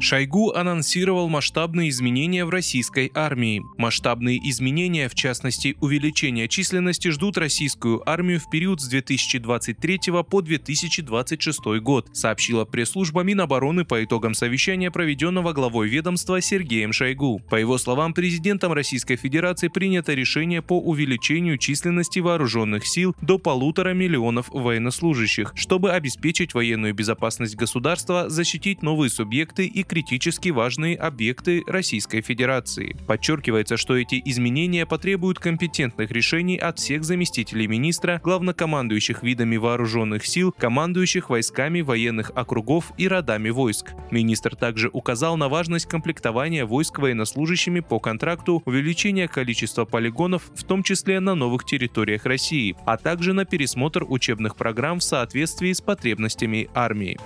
Шойгу анонсировал масштабные изменения в российской армии. Масштабные изменения, в частности увеличение численности, ждут российскую армию в период с 2023 по 2026 год, сообщила пресс-служба Минобороны по итогам совещания, проведенного главой ведомства Сергеем Шойгу. По его словам, президентом Российской Федерации принято решение по увеличению численности вооруженных сил до полутора миллионов военнослужащих, чтобы обеспечить военную безопасность государства, защитить новые субъекты и критически важные объекты Российской Федерации. Подчеркивается, что эти изменения потребуют компетентных решений от всех заместителей министра, главнокомандующих видами вооруженных сил, командующих войсками военных округов и родами войск. Министр также указал на важность комплектования войск военнослужащими по контракту, увеличения количества полигонов, в том числе на новых территориях России, а также на пересмотр учебных программ в соответствии с потребностями армии.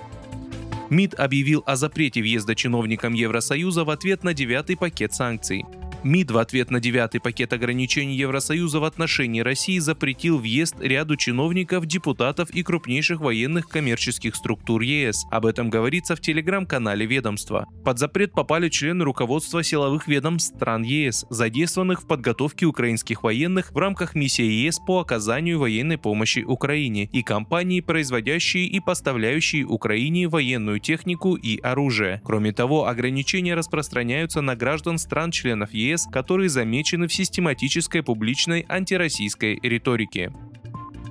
МИД объявил о запрете въезда чиновникам Евросоюза в ответ на девятый пакет санкций. МИД в ответ на девятый пакет ограничений Евросоюза в отношении России запретил въезд ряду чиновников, депутатов и крупнейших военных коммерческих структур ЕС. Об этом говорится в телеграм-канале ведомства. Под запрет попали члены руководства силовых ведомств стран ЕС, задействованных в подготовке украинских военных в рамках миссии ЕС по оказанию военной помощи Украине и компании, производящие и поставляющие Украине военную технику и оружие. Кроме того, ограничения распространяются на граждан стран-членов ЕС ЕС, которые замечены в систематической публичной антироссийской риторике.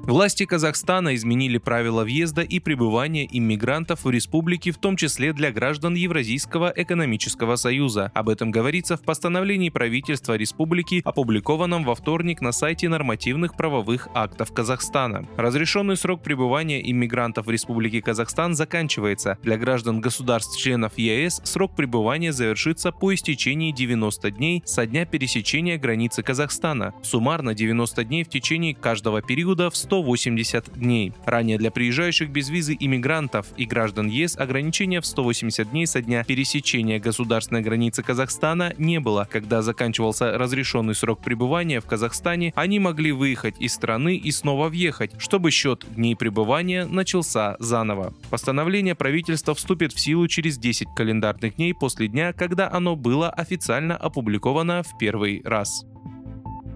Власти Казахстана изменили правила въезда и пребывания иммигрантов в республике, в том числе для граждан Евразийского экономического союза. Об этом говорится в постановлении правительства республики, опубликованном во вторник на сайте нормативных правовых актов Казахстана. Разрешенный срок пребывания иммигрантов в Республике Казахстан заканчивается. Для граждан государств-членов ЕС срок пребывания завершится по истечении 90 дней со дня пересечения границы Казахстана. Суммарно 90 дней в течение каждого периода в 100 180 дней. Ранее для приезжающих без визы иммигрантов и граждан ЕС ограничения в 180 дней со дня пересечения государственной границы Казахстана не было. Когда заканчивался разрешенный срок пребывания в Казахстане, они могли выехать из страны и снова въехать, чтобы счет дней пребывания начался заново. Постановление правительства вступит в силу через 10 календарных дней после дня, когда оно было официально опубликовано в первый раз.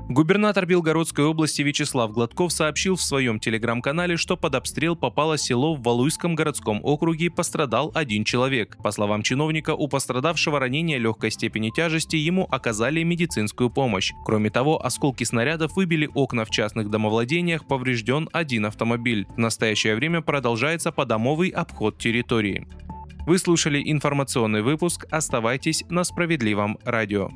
Губернатор Белгородской области Вячеслав Гладков сообщил в своем телеграм-канале, что под обстрел попало село в Валуйском городском округе, пострадал один человек. По словам чиновника, у пострадавшего ранения легкой степени тяжести ему оказали медицинскую помощь. Кроме того, осколки снарядов выбили окна в частных домовладениях, поврежден один автомобиль. В настоящее время продолжается подомовый обход территории. Вы слушали информационный выпуск. Оставайтесь на справедливом радио.